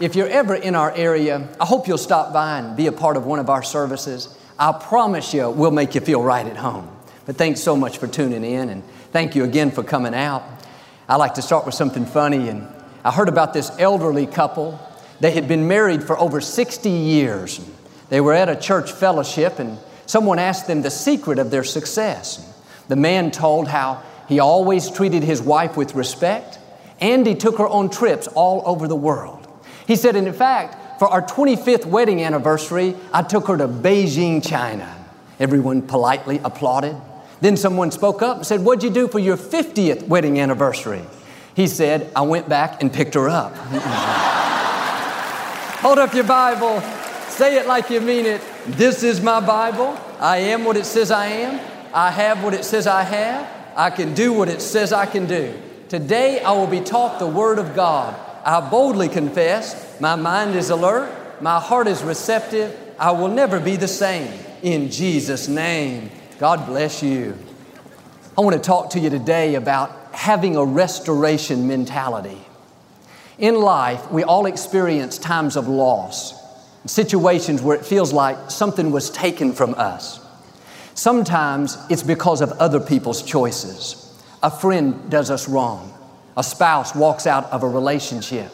if you're ever in our area, I hope you'll stop by and be a part of one of our services. I promise you, we'll make you feel right at home. But thanks so much for tuning in, and thank you again for coming out. I like to start with something funny. And I heard about this elderly couple. They had been married for over 60 years. They were at a church fellowship, and someone asked them the secret of their success. The man told how he always treated his wife with respect, and he took her on trips all over the world. He said, and in fact, for our 25th wedding anniversary, I took her to Beijing, China. Everyone politely applauded. Then someone spoke up and said, What'd you do for your 50th wedding anniversary? He said, I went back and picked her up. Hold up your Bible, say it like you mean it. This is my Bible. I am what it says I am. I have what it says I have. I can do what it says I can do. Today I will be taught the Word of God. I boldly confess, my mind is alert, my heart is receptive, I will never be the same. In Jesus' name, God bless you. I want to talk to you today about having a restoration mentality. In life, we all experience times of loss, situations where it feels like something was taken from us. Sometimes it's because of other people's choices. A friend does us wrong. A spouse walks out of a relationship.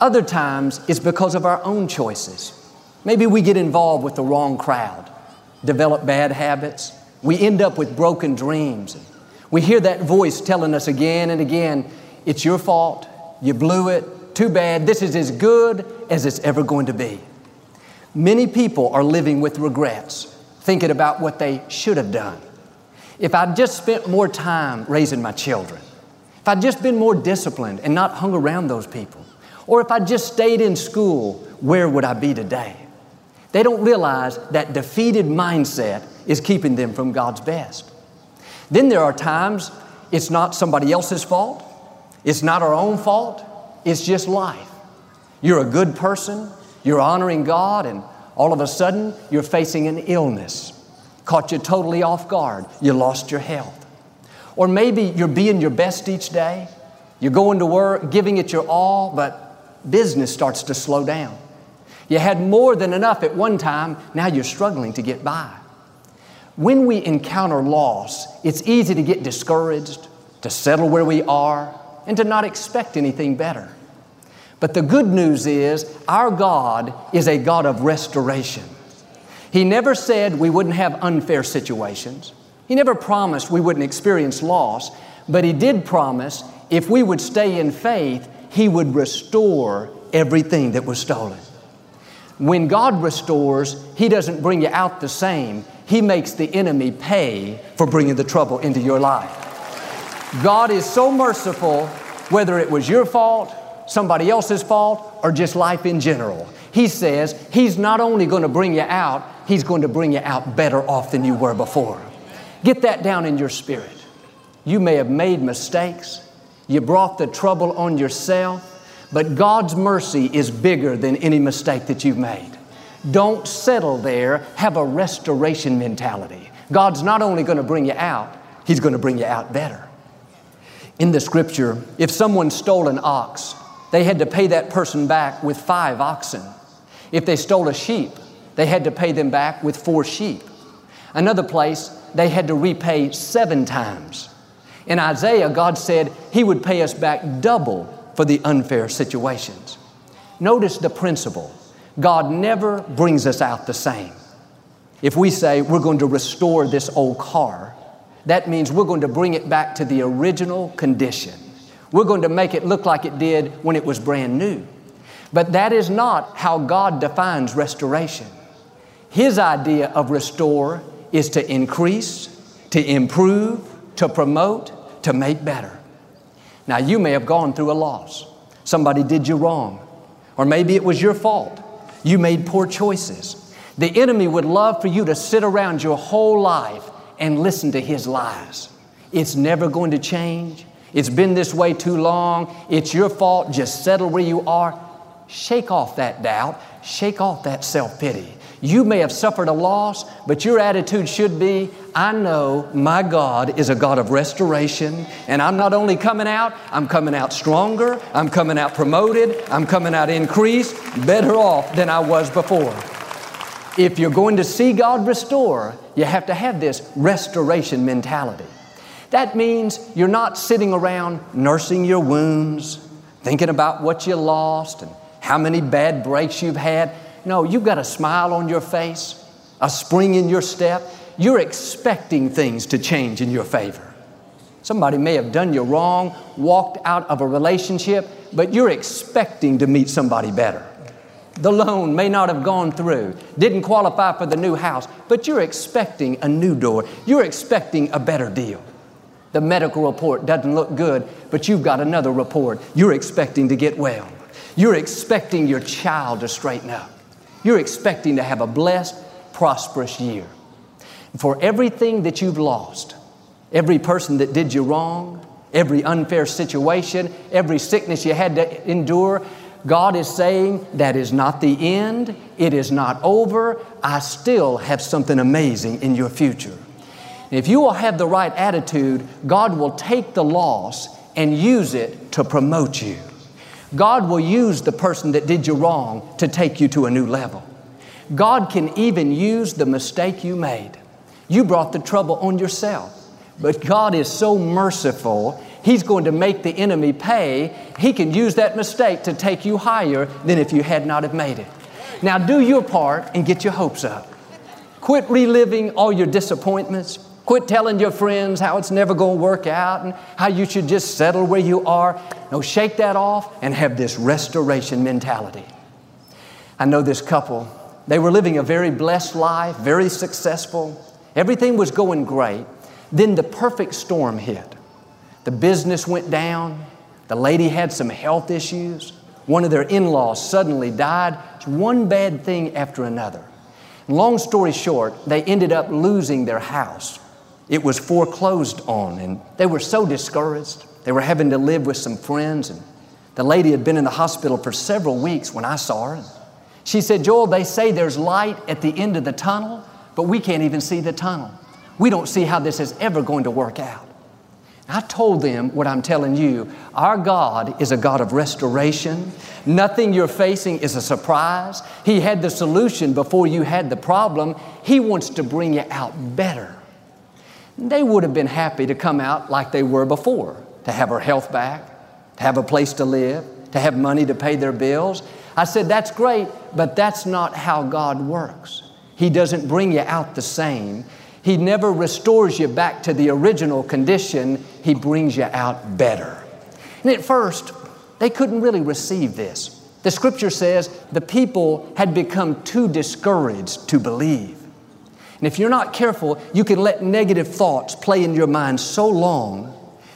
Other times it's because of our own choices. Maybe we get involved with the wrong crowd, develop bad habits. We end up with broken dreams. We hear that voice telling us again and again, it's your fault, you blew it, too bad, this is as good as it's ever going to be. Many people are living with regrets thinking about what they should have done. If I'd just spent more time raising my children, if I'd just been more disciplined and not hung around those people, or if I'd just stayed in school, where would I be today? They don't realize that defeated mindset is keeping them from God's best. Then there are times it's not somebody else's fault, it's not our own fault, it's just life. You're a good person, you're honoring God, and all of a sudden, you're facing an illness, caught you totally off guard, you lost your health. Or maybe you're being your best each day, you're going to work, giving it your all, but business starts to slow down. You had more than enough at one time, now you're struggling to get by. When we encounter loss, it's easy to get discouraged, to settle where we are, and to not expect anything better. But the good news is our God is a God of restoration. He never said we wouldn't have unfair situations. He never promised we wouldn't experience loss, but He did promise if we would stay in faith, He would restore everything that was stolen. When God restores, He doesn't bring you out the same. He makes the enemy pay for bringing the trouble into your life. God is so merciful, whether it was your fault, somebody else's fault, or just life in general. He says He's not only going to bring you out, He's going to bring you out better off than you were before. Get that down in your spirit. You may have made mistakes, you brought the trouble on yourself, but God's mercy is bigger than any mistake that you've made. Don't settle there, have a restoration mentality. God's not only going to bring you out, He's going to bring you out better. In the scripture, if someone stole an ox, they had to pay that person back with five oxen. If they stole a sheep, they had to pay them back with four sheep. Another place, they had to repay seven times. In Isaiah, God said He would pay us back double for the unfair situations. Notice the principle God never brings us out the same. If we say we're going to restore this old car, that means we're going to bring it back to the original condition. We're going to make it look like it did when it was brand new. But that is not how God defines restoration. His idea of restore is to increase, to improve, to promote, to make better. Now, you may have gone through a loss. Somebody did you wrong. Or maybe it was your fault. You made poor choices. The enemy would love for you to sit around your whole life and listen to his lies. It's never going to change. It's been this way too long. It's your fault. Just settle where you are. Shake off that doubt. Shake off that self pity. You may have suffered a loss, but your attitude should be I know my God is a God of restoration, and I'm not only coming out, I'm coming out stronger, I'm coming out promoted, I'm coming out increased, better off than I was before. If you're going to see God restore, you have to have this restoration mentality. That means you're not sitting around nursing your wounds, thinking about what you lost and how many bad breaks you've had. No, you've got a smile on your face, a spring in your step. You're expecting things to change in your favor. Somebody may have done you wrong, walked out of a relationship, but you're expecting to meet somebody better. The loan may not have gone through, didn't qualify for the new house, but you're expecting a new door. You're expecting a better deal. The medical report doesn't look good, but you've got another report. You're expecting to get well. You're expecting your child to straighten up. You're expecting to have a blessed, prosperous year. For everything that you've lost, every person that did you wrong, every unfair situation, every sickness you had to endure, God is saying that is not the end, it is not over. I still have something amazing in your future. If you will have the right attitude, God will take the loss and use it to promote you. God will use the person that did you wrong to take you to a new level. God can even use the mistake you made. You brought the trouble on yourself. But God is so merciful, He's going to make the enemy pay. He can use that mistake to take you higher than if you had not have made it. Now do your part and get your hopes up. Quit reliving all your disappointments. Quit telling your friends how it's never going to work out and how you should just settle where you are. No, shake that off and have this restoration mentality. I know this couple. They were living a very blessed life, very successful. Everything was going great. Then the perfect storm hit. The business went down. The lady had some health issues. One of their in laws suddenly died. It's one bad thing after another. Long story short, they ended up losing their house. It was foreclosed on, and they were so discouraged. They were having to live with some friends, and the lady had been in the hospital for several weeks when I saw her. She said, Joel, they say there's light at the end of the tunnel, but we can't even see the tunnel. We don't see how this is ever going to work out. I told them what I'm telling you. Our God is a God of restoration. Nothing you're facing is a surprise. He had the solution before you had the problem. He wants to bring you out better they would have been happy to come out like they were before, to have her health back, to have a place to live, to have money to pay their bills. I said, That's great, but that's not how God works. He doesn't bring you out the same. He never restores you back to the original condition, He brings you out better. And at first, they couldn't really receive this. The scripture says the people had become too discouraged to believe. And if you're not careful, you can let negative thoughts play in your mind so long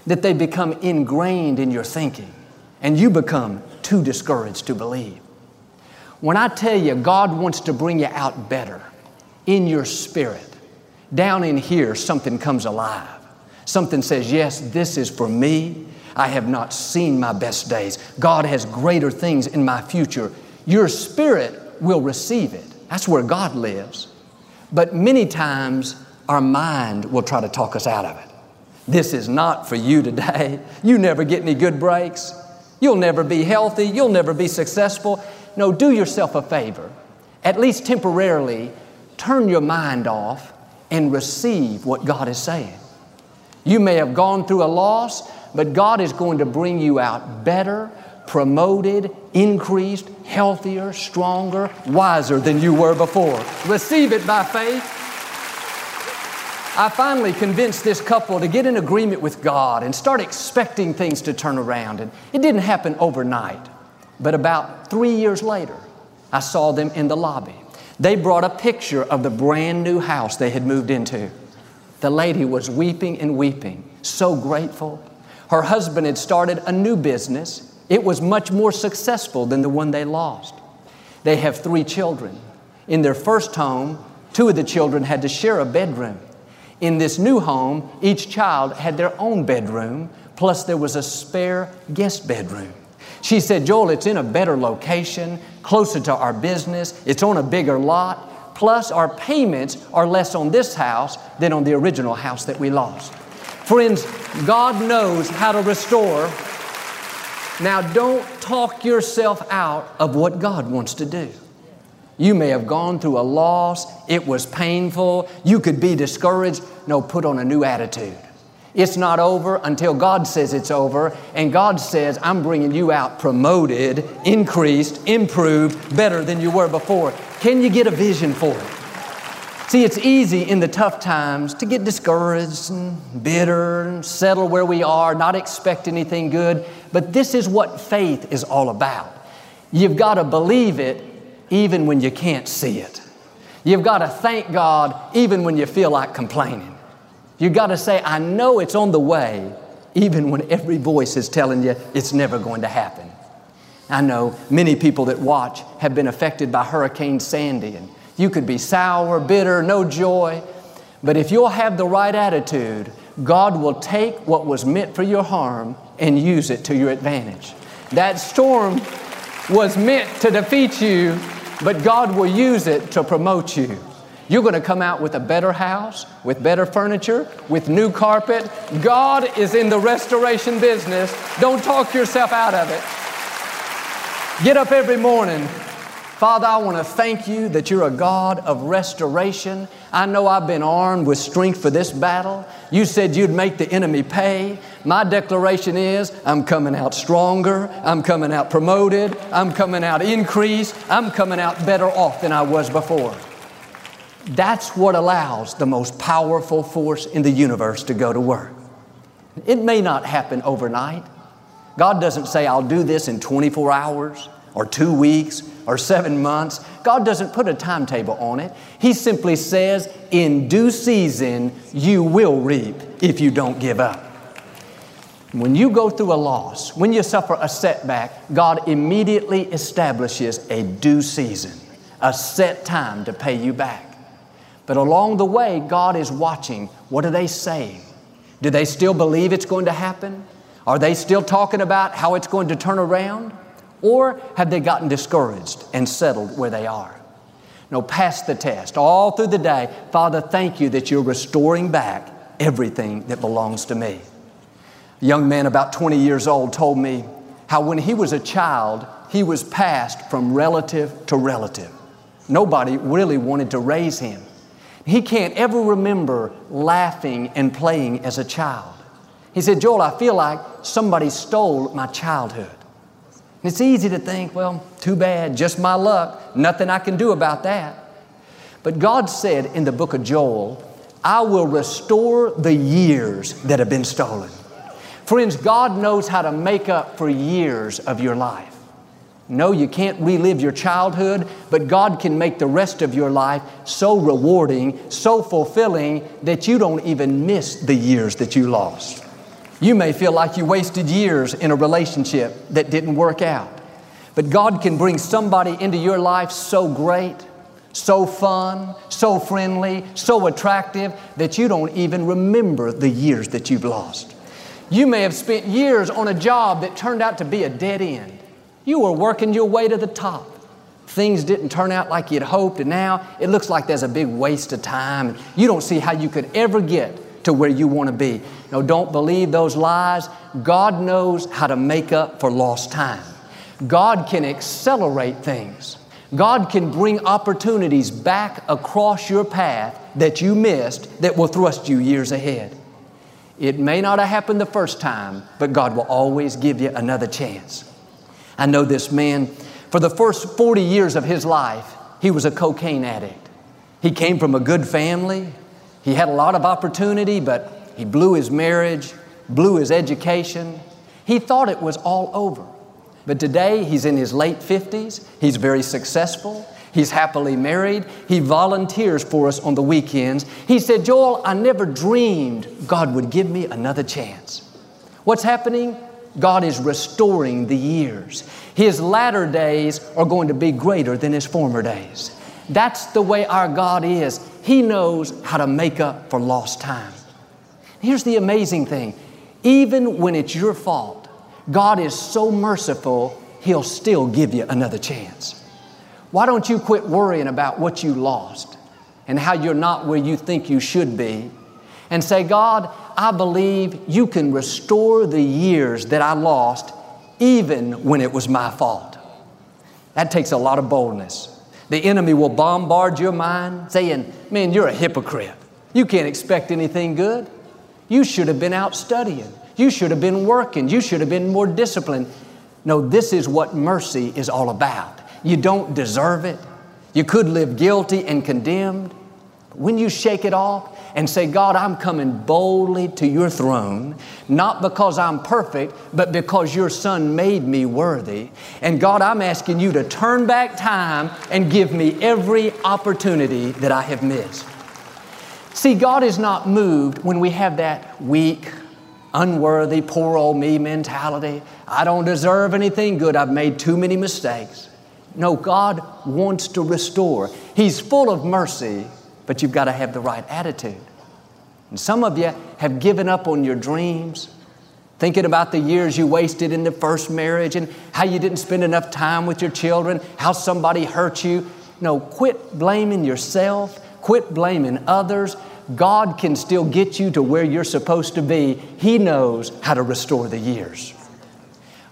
that they become ingrained in your thinking and you become too discouraged to believe. When I tell you God wants to bring you out better in your spirit, down in here something comes alive. Something says, Yes, this is for me. I have not seen my best days. God has greater things in my future. Your spirit will receive it. That's where God lives. But many times our mind will try to talk us out of it. This is not for you today. You never get any good breaks. You'll never be healthy. You'll never be successful. No, do yourself a favor. At least temporarily, turn your mind off and receive what God is saying. You may have gone through a loss, but God is going to bring you out better, promoted, increased, healthier, stronger, wiser than you were before. Receive it by faith. I finally convinced this couple to get in agreement with God and start expecting things to turn around. And it didn't happen overnight, but about three years later, I saw them in the lobby. They brought a picture of the brand new house they had moved into. The lady was weeping and weeping, so grateful. Her husband had started a new business It was much more successful than the one they lost. They have three children. In their first home, two of the children had to share a bedroom. In this new home, each child had their own bedroom, plus there was a spare guest bedroom. She said, Joel, it's in a better location, closer to our business, it's on a bigger lot, plus our payments are less on this house than on the original house that we lost. Friends, God knows how to restore. Now, don't talk yourself out of what God wants to do. You may have gone through a loss, it was painful, you could be discouraged. No, put on a new attitude. It's not over until God says it's over, and God says, I'm bringing you out promoted, increased, improved, better than you were before. Can you get a vision for it? See, it's easy in the tough times to get discouraged and bitter and settle where we are, not expect anything good, but this is what faith is all about. You've got to believe it even when you can't see it. You've got to thank God even when you feel like complaining. You've got to say, I know it's on the way, even when every voice is telling you it's never going to happen. I know many people that watch have been affected by Hurricane Sandy, and you could be sour, bitter, no joy. But if you'll have the right attitude, God will take what was meant for your harm and use it to your advantage. That storm was meant to defeat you, but God will use it to promote you. You're going to come out with a better house, with better furniture, with new carpet. God is in the restoration business. Don't talk yourself out of it. Get up every morning. Father, I want to thank you that you're a God of restoration. I know I've been armed with strength for this battle. You said you'd make the enemy pay. My declaration is I'm coming out stronger. I'm coming out promoted. I'm coming out increased. I'm coming out better off than I was before. That's what allows the most powerful force in the universe to go to work. It may not happen overnight. God doesn't say, I'll do this in 24 hours or two weeks or seven months. God doesn't put a timetable on it. He simply says, in due season, you will reap if you don't give up. When you go through a loss, when you suffer a setback, God immediately establishes a due season, a set time to pay you back. But along the way, God is watching. What are they saying? Do they still believe it's going to happen? Are they still talking about how it's going to turn around? Or have they gotten discouraged and settled where they are? No, pass the test all through the day. Father, thank you that you're restoring back everything that belongs to me. A young man about 20 years old told me how when he was a child, he was passed from relative to relative. Nobody really wanted to raise him. He can't ever remember laughing and playing as a child. He said, Joel, I feel like somebody stole my childhood. And it's easy to think, well, too bad, just my luck, nothing I can do about that. But God said in the book of Joel, I will restore the years that have been stolen. Friends, God knows how to make up for years of your life. No, you can't relive your childhood, but God can make the rest of your life so rewarding, so fulfilling that you don't even miss the years that you lost. You may feel like you wasted years in a relationship that didn't work out, but God can bring somebody into your life so great, so fun, so friendly, so attractive that you don't even remember the years that you've lost. You may have spent years on a job that turned out to be a dead end. You were working your way to the top. Things didn't turn out like you'd hoped, and now it looks like there's a big waste of time. You don't see how you could ever get to where you want to be. No, don't believe those lies. God knows how to make up for lost time. God can accelerate things. God can bring opportunities back across your path that you missed that will thrust you years ahead. It may not have happened the first time, but God will always give you another chance. I know this man, for the first 40 years of his life, he was a cocaine addict. He came from a good family. He had a lot of opportunity, but he blew his marriage, blew his education. He thought it was all over. But today, he's in his late 50s. He's very successful. He's happily married. He volunteers for us on the weekends. He said, Joel, I never dreamed God would give me another chance. What's happening? God is restoring the years. His latter days are going to be greater than His former days. That's the way our God is. He knows how to make up for lost time. Here's the amazing thing even when it's your fault, God is so merciful, He'll still give you another chance. Why don't you quit worrying about what you lost and how you're not where you think you should be and say, God, I believe you can restore the years that I lost even when it was my fault. That takes a lot of boldness. The enemy will bombard your mind saying, Man, you're a hypocrite. You can't expect anything good. You should have been out studying. You should have been working. You should have been more disciplined. No, this is what mercy is all about. You don't deserve it. You could live guilty and condemned. When you shake it off and say, God, I'm coming boldly to your throne, not because I'm perfect, but because your son made me worthy. And God, I'm asking you to turn back time and give me every opportunity that I have missed. See, God is not moved when we have that weak, unworthy, poor old me mentality. I don't deserve anything good. I've made too many mistakes. No, God wants to restore. He's full of mercy, but you've got to have the right attitude. And some of you have given up on your dreams, thinking about the years you wasted in the first marriage and how you didn't spend enough time with your children, how somebody hurt you. No, quit blaming yourself, quit blaming others. God can still get you to where you're supposed to be. He knows how to restore the years.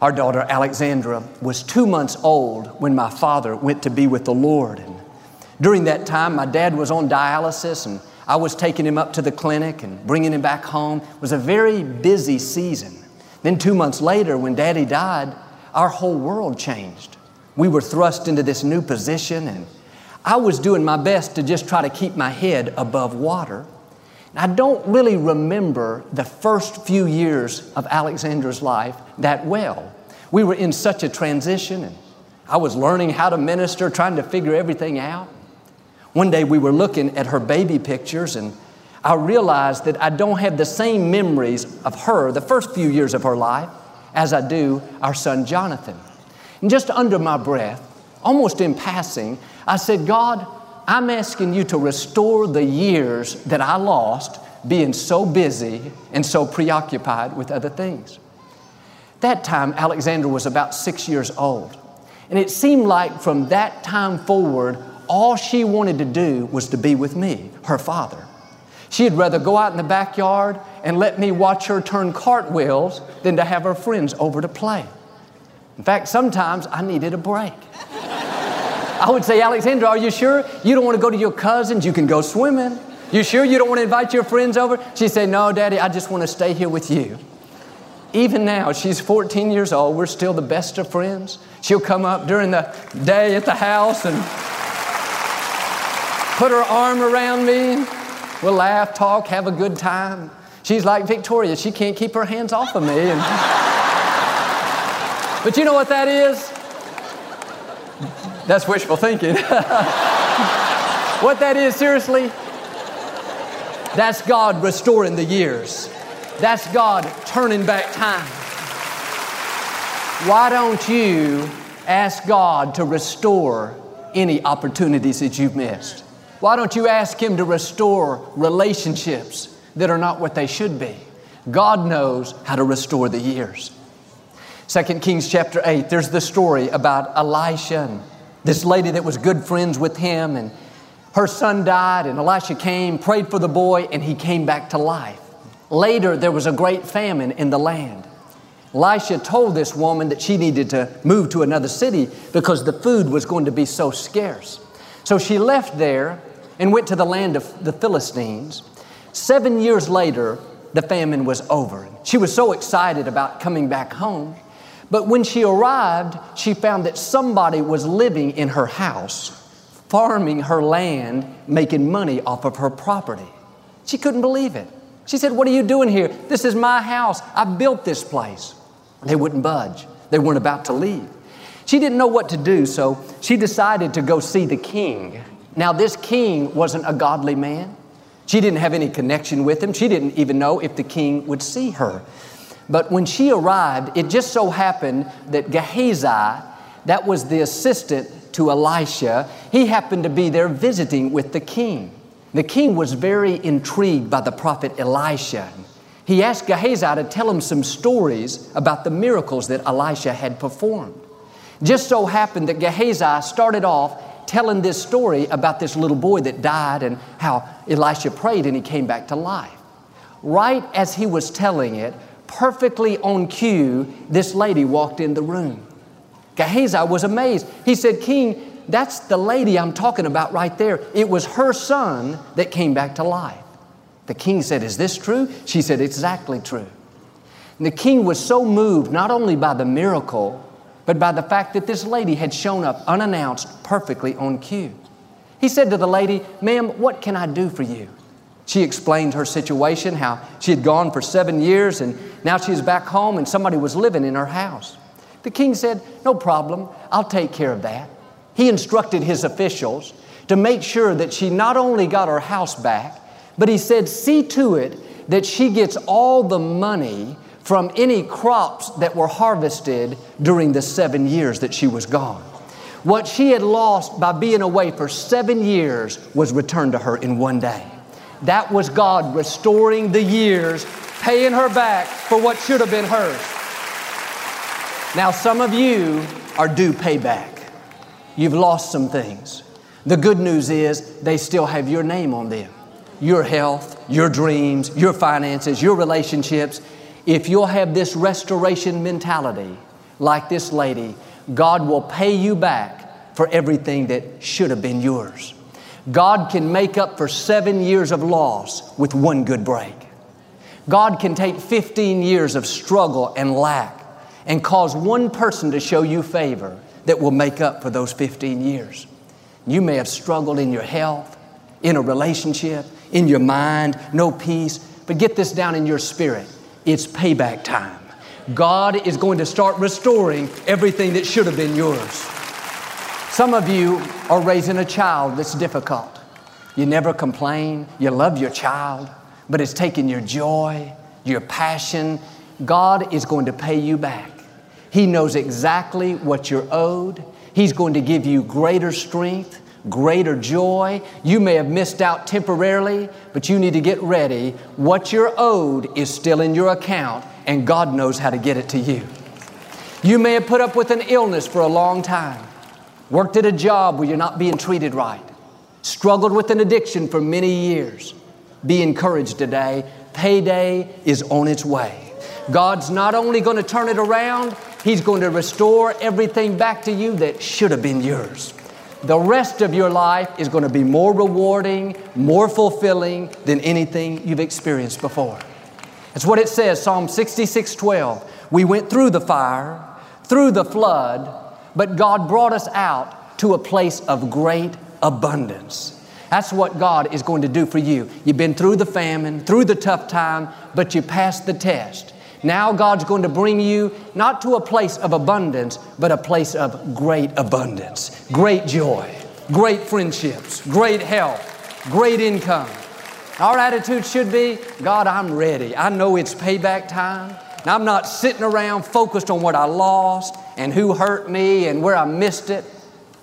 Our daughter Alexandra was two months old when my father went to be with the Lord. And during that time, my dad was on dialysis and I was taking him up to the clinic and bringing him back home. It was a very busy season. Then, two months later, when daddy died, our whole world changed. We were thrust into this new position, and I was doing my best to just try to keep my head above water. I don't really remember the first few years of Alexandra's life that well. We were in such a transition, and I was learning how to minister, trying to figure everything out. One day we were looking at her baby pictures, and I realized that I don't have the same memories of her, the first few years of her life, as I do our son Jonathan. And just under my breath, almost in passing, I said, God, I'm asking you to restore the years that I lost being so busy and so preoccupied with other things. That time, Alexandra was about six years old. And it seemed like from that time forward, all she wanted to do was to be with me, her father. She'd rather go out in the backyard and let me watch her turn cartwheels than to have her friends over to play. In fact, sometimes I needed a break. I would say, Alexandra, are you sure you don't want to go to your cousins? You can go swimming. You sure you don't want to invite your friends over? She said, No, Daddy, I just want to stay here with you. Even now, she's 14 years old. We're still the best of friends. She'll come up during the day at the house and put her arm around me. We'll laugh, talk, have a good time. She's like Victoria, she can't keep her hands off of me. And but you know what that is? That's wishful thinking. what that is, seriously, that's God restoring the years. That's God turning back time. Why don't you ask God to restore any opportunities that you've missed? Why don't you ask Him to restore relationships that are not what they should be? God knows how to restore the years. 2 Kings chapter 8, there's the story about Elisha this lady that was good friends with him, and her son died, and Elisha came, prayed for the boy, and he came back to life. Later, there was a great famine in the land. Elisha told this woman that she needed to move to another city because the food was going to be so scarce. So she left there and went to the land of the Philistines. Seven years later, the famine was over. She was so excited about coming back home. But when she arrived, she found that somebody was living in her house, farming her land, making money off of her property. She couldn't believe it. She said, What are you doing here? This is my house. I built this place. They wouldn't budge, they weren't about to leave. She didn't know what to do, so she decided to go see the king. Now, this king wasn't a godly man. She didn't have any connection with him. She didn't even know if the king would see her. But when she arrived, it just so happened that Gehazi, that was the assistant to Elisha, he happened to be there visiting with the king. The king was very intrigued by the prophet Elisha. He asked Gehazi to tell him some stories about the miracles that Elisha had performed. Just so happened that Gehazi started off telling this story about this little boy that died and how Elisha prayed and he came back to life. Right as he was telling it, perfectly on cue, this lady walked in the room. Gehazi was amazed. He said, King, that's the lady I'm talking about right there. It was her son that came back to life. The king said, Is this true? She said, Exactly true. And the king was so moved not only by the miracle, but by the fact that this lady had shown up unannounced perfectly on cue. He said to the lady, Ma'am, what can I do for you? She explained her situation, how she had gone for seven years and now she was back home and somebody was living in her house. The king said, No problem, I'll take care of that. He instructed his officials to make sure that she not only got her house back, but he said, See to it that she gets all the money from any crops that were harvested during the seven years that she was gone. What she had lost by being away for seven years was returned to her in one day. That was God restoring the years, paying her back for what should have been hers. Now, some of you are due payback. You've lost some things. The good news is they still have your name on them your health, your dreams, your finances, your relationships. If you'll have this restoration mentality, like this lady, God will pay you back for everything that should have been yours. God can make up for seven years of loss with one good break. God can take 15 years of struggle and lack and cause one person to show you favor that will make up for those 15 years. You may have struggled in your health, in a relationship, in your mind, no peace, but get this down in your spirit. It's payback time. God is going to start restoring everything that should have been yours. Some of you are raising a child that's difficult. You never complain, you love your child, but it's taking your joy, your passion. God is going to pay you back. He knows exactly what you're owed. He's going to give you greater strength, greater joy. You may have missed out temporarily, but you need to get ready. What you're owed is still in your account, and God knows how to get it to you. You may have put up with an illness for a long time worked at a job where you're not being treated right, struggled with an addiction for many years, be encouraged today. Payday is on its way. God's not only going to turn it around, He's going to restore everything back to you that should have been yours. The rest of your life is going to be more rewarding, more fulfilling than anything you've experienced before. It's what it says, Psalm 66 12. We went through the fire, through the flood, but God brought us out to a place of great abundance. That's what God is going to do for you. You've been through the famine, through the tough time, but you passed the test. Now God's going to bring you not to a place of abundance, but a place of great abundance, great joy, great friendships, great health, great income. Our attitude should be God, I'm ready. I know it's payback time. I'm not sitting around focused on what I lost and who hurt me and where I missed it.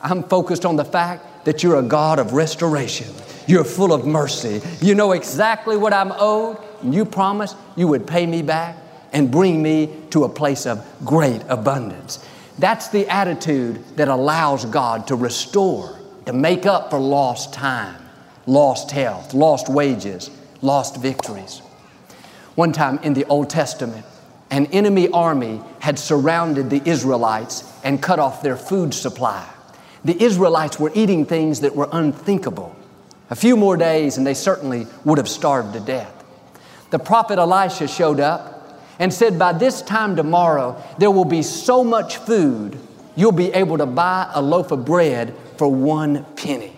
I'm focused on the fact that you're a God of restoration. You're full of mercy. You know exactly what I'm owed, and you promised you would pay me back and bring me to a place of great abundance. That's the attitude that allows God to restore, to make up for lost time, lost health, lost wages, lost victories. One time in the Old Testament, an enemy army had surrounded the Israelites and cut off their food supply. The Israelites were eating things that were unthinkable. A few more days and they certainly would have starved to death. The prophet Elisha showed up and said, By this time tomorrow, there will be so much food, you'll be able to buy a loaf of bread for one penny.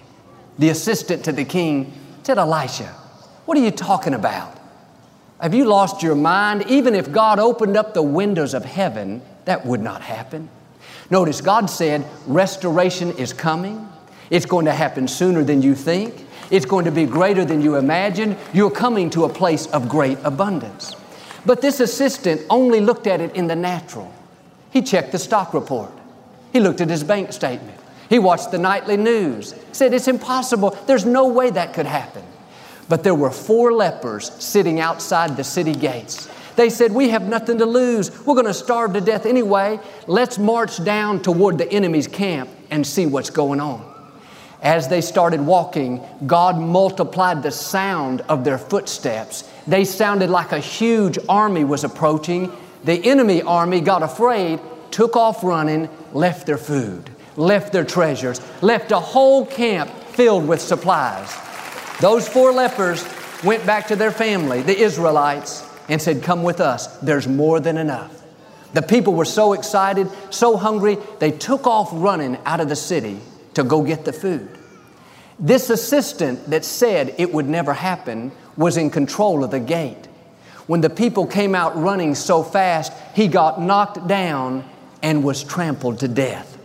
The assistant to the king said, Elisha, what are you talking about? Have you lost your mind? Even if God opened up the windows of heaven, that would not happen. Notice God said, restoration is coming. It's going to happen sooner than you think. It's going to be greater than you imagine. You're coming to a place of great abundance. But this assistant only looked at it in the natural. He checked the stock report. He looked at his bank statement. He watched the nightly news. Said, It's impossible. There's no way that could happen. But there were four lepers sitting outside the city gates. They said, We have nothing to lose. We're going to starve to death anyway. Let's march down toward the enemy's camp and see what's going on. As they started walking, God multiplied the sound of their footsteps. They sounded like a huge army was approaching. The enemy army got afraid, took off running, left their food, left their treasures, left a whole camp filled with supplies. Those four lepers went back to their family, the Israelites, and said, Come with us, there's more than enough. The people were so excited, so hungry, they took off running out of the city to go get the food. This assistant that said it would never happen was in control of the gate. When the people came out running so fast, he got knocked down and was trampled to death.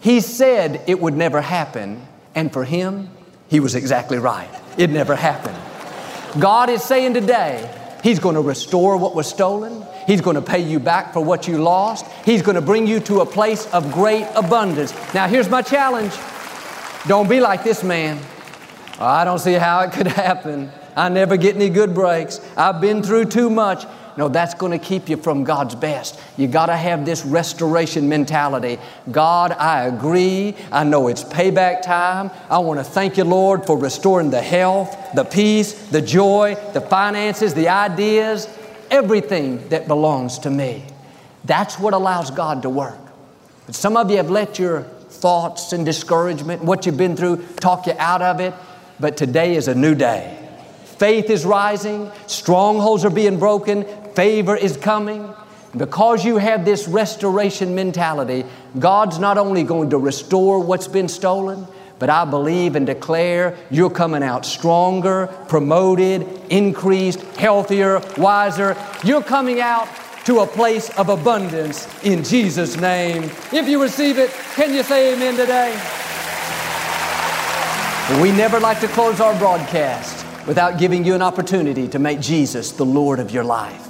He said it would never happen, and for him, he was exactly right. It never happened. God is saying today, He's going to restore what was stolen. He's going to pay you back for what you lost. He's going to bring you to a place of great abundance. Now, here's my challenge don't be like this man. I don't see how it could happen. I never get any good breaks. I've been through too much. No, that's going to keep you from God's best. You got to have this restoration mentality. God, I agree. I know it's payback time. I want to thank you, Lord, for restoring the health, the peace, the joy, the finances, the ideas, everything that belongs to me. That's what allows God to work. But some of you have let your thoughts and discouragement, what you've been through, talk you out of it. But today is a new day. Faith is rising, strongholds are being broken, favor is coming. Because you have this restoration mentality, God's not only going to restore what's been stolen, but I believe and declare you're coming out stronger, promoted, increased, healthier, wiser. You're coming out to a place of abundance in Jesus' name. If you receive it, can you say amen today? We never like to close our broadcast without giving you an opportunity to make Jesus the Lord of your life.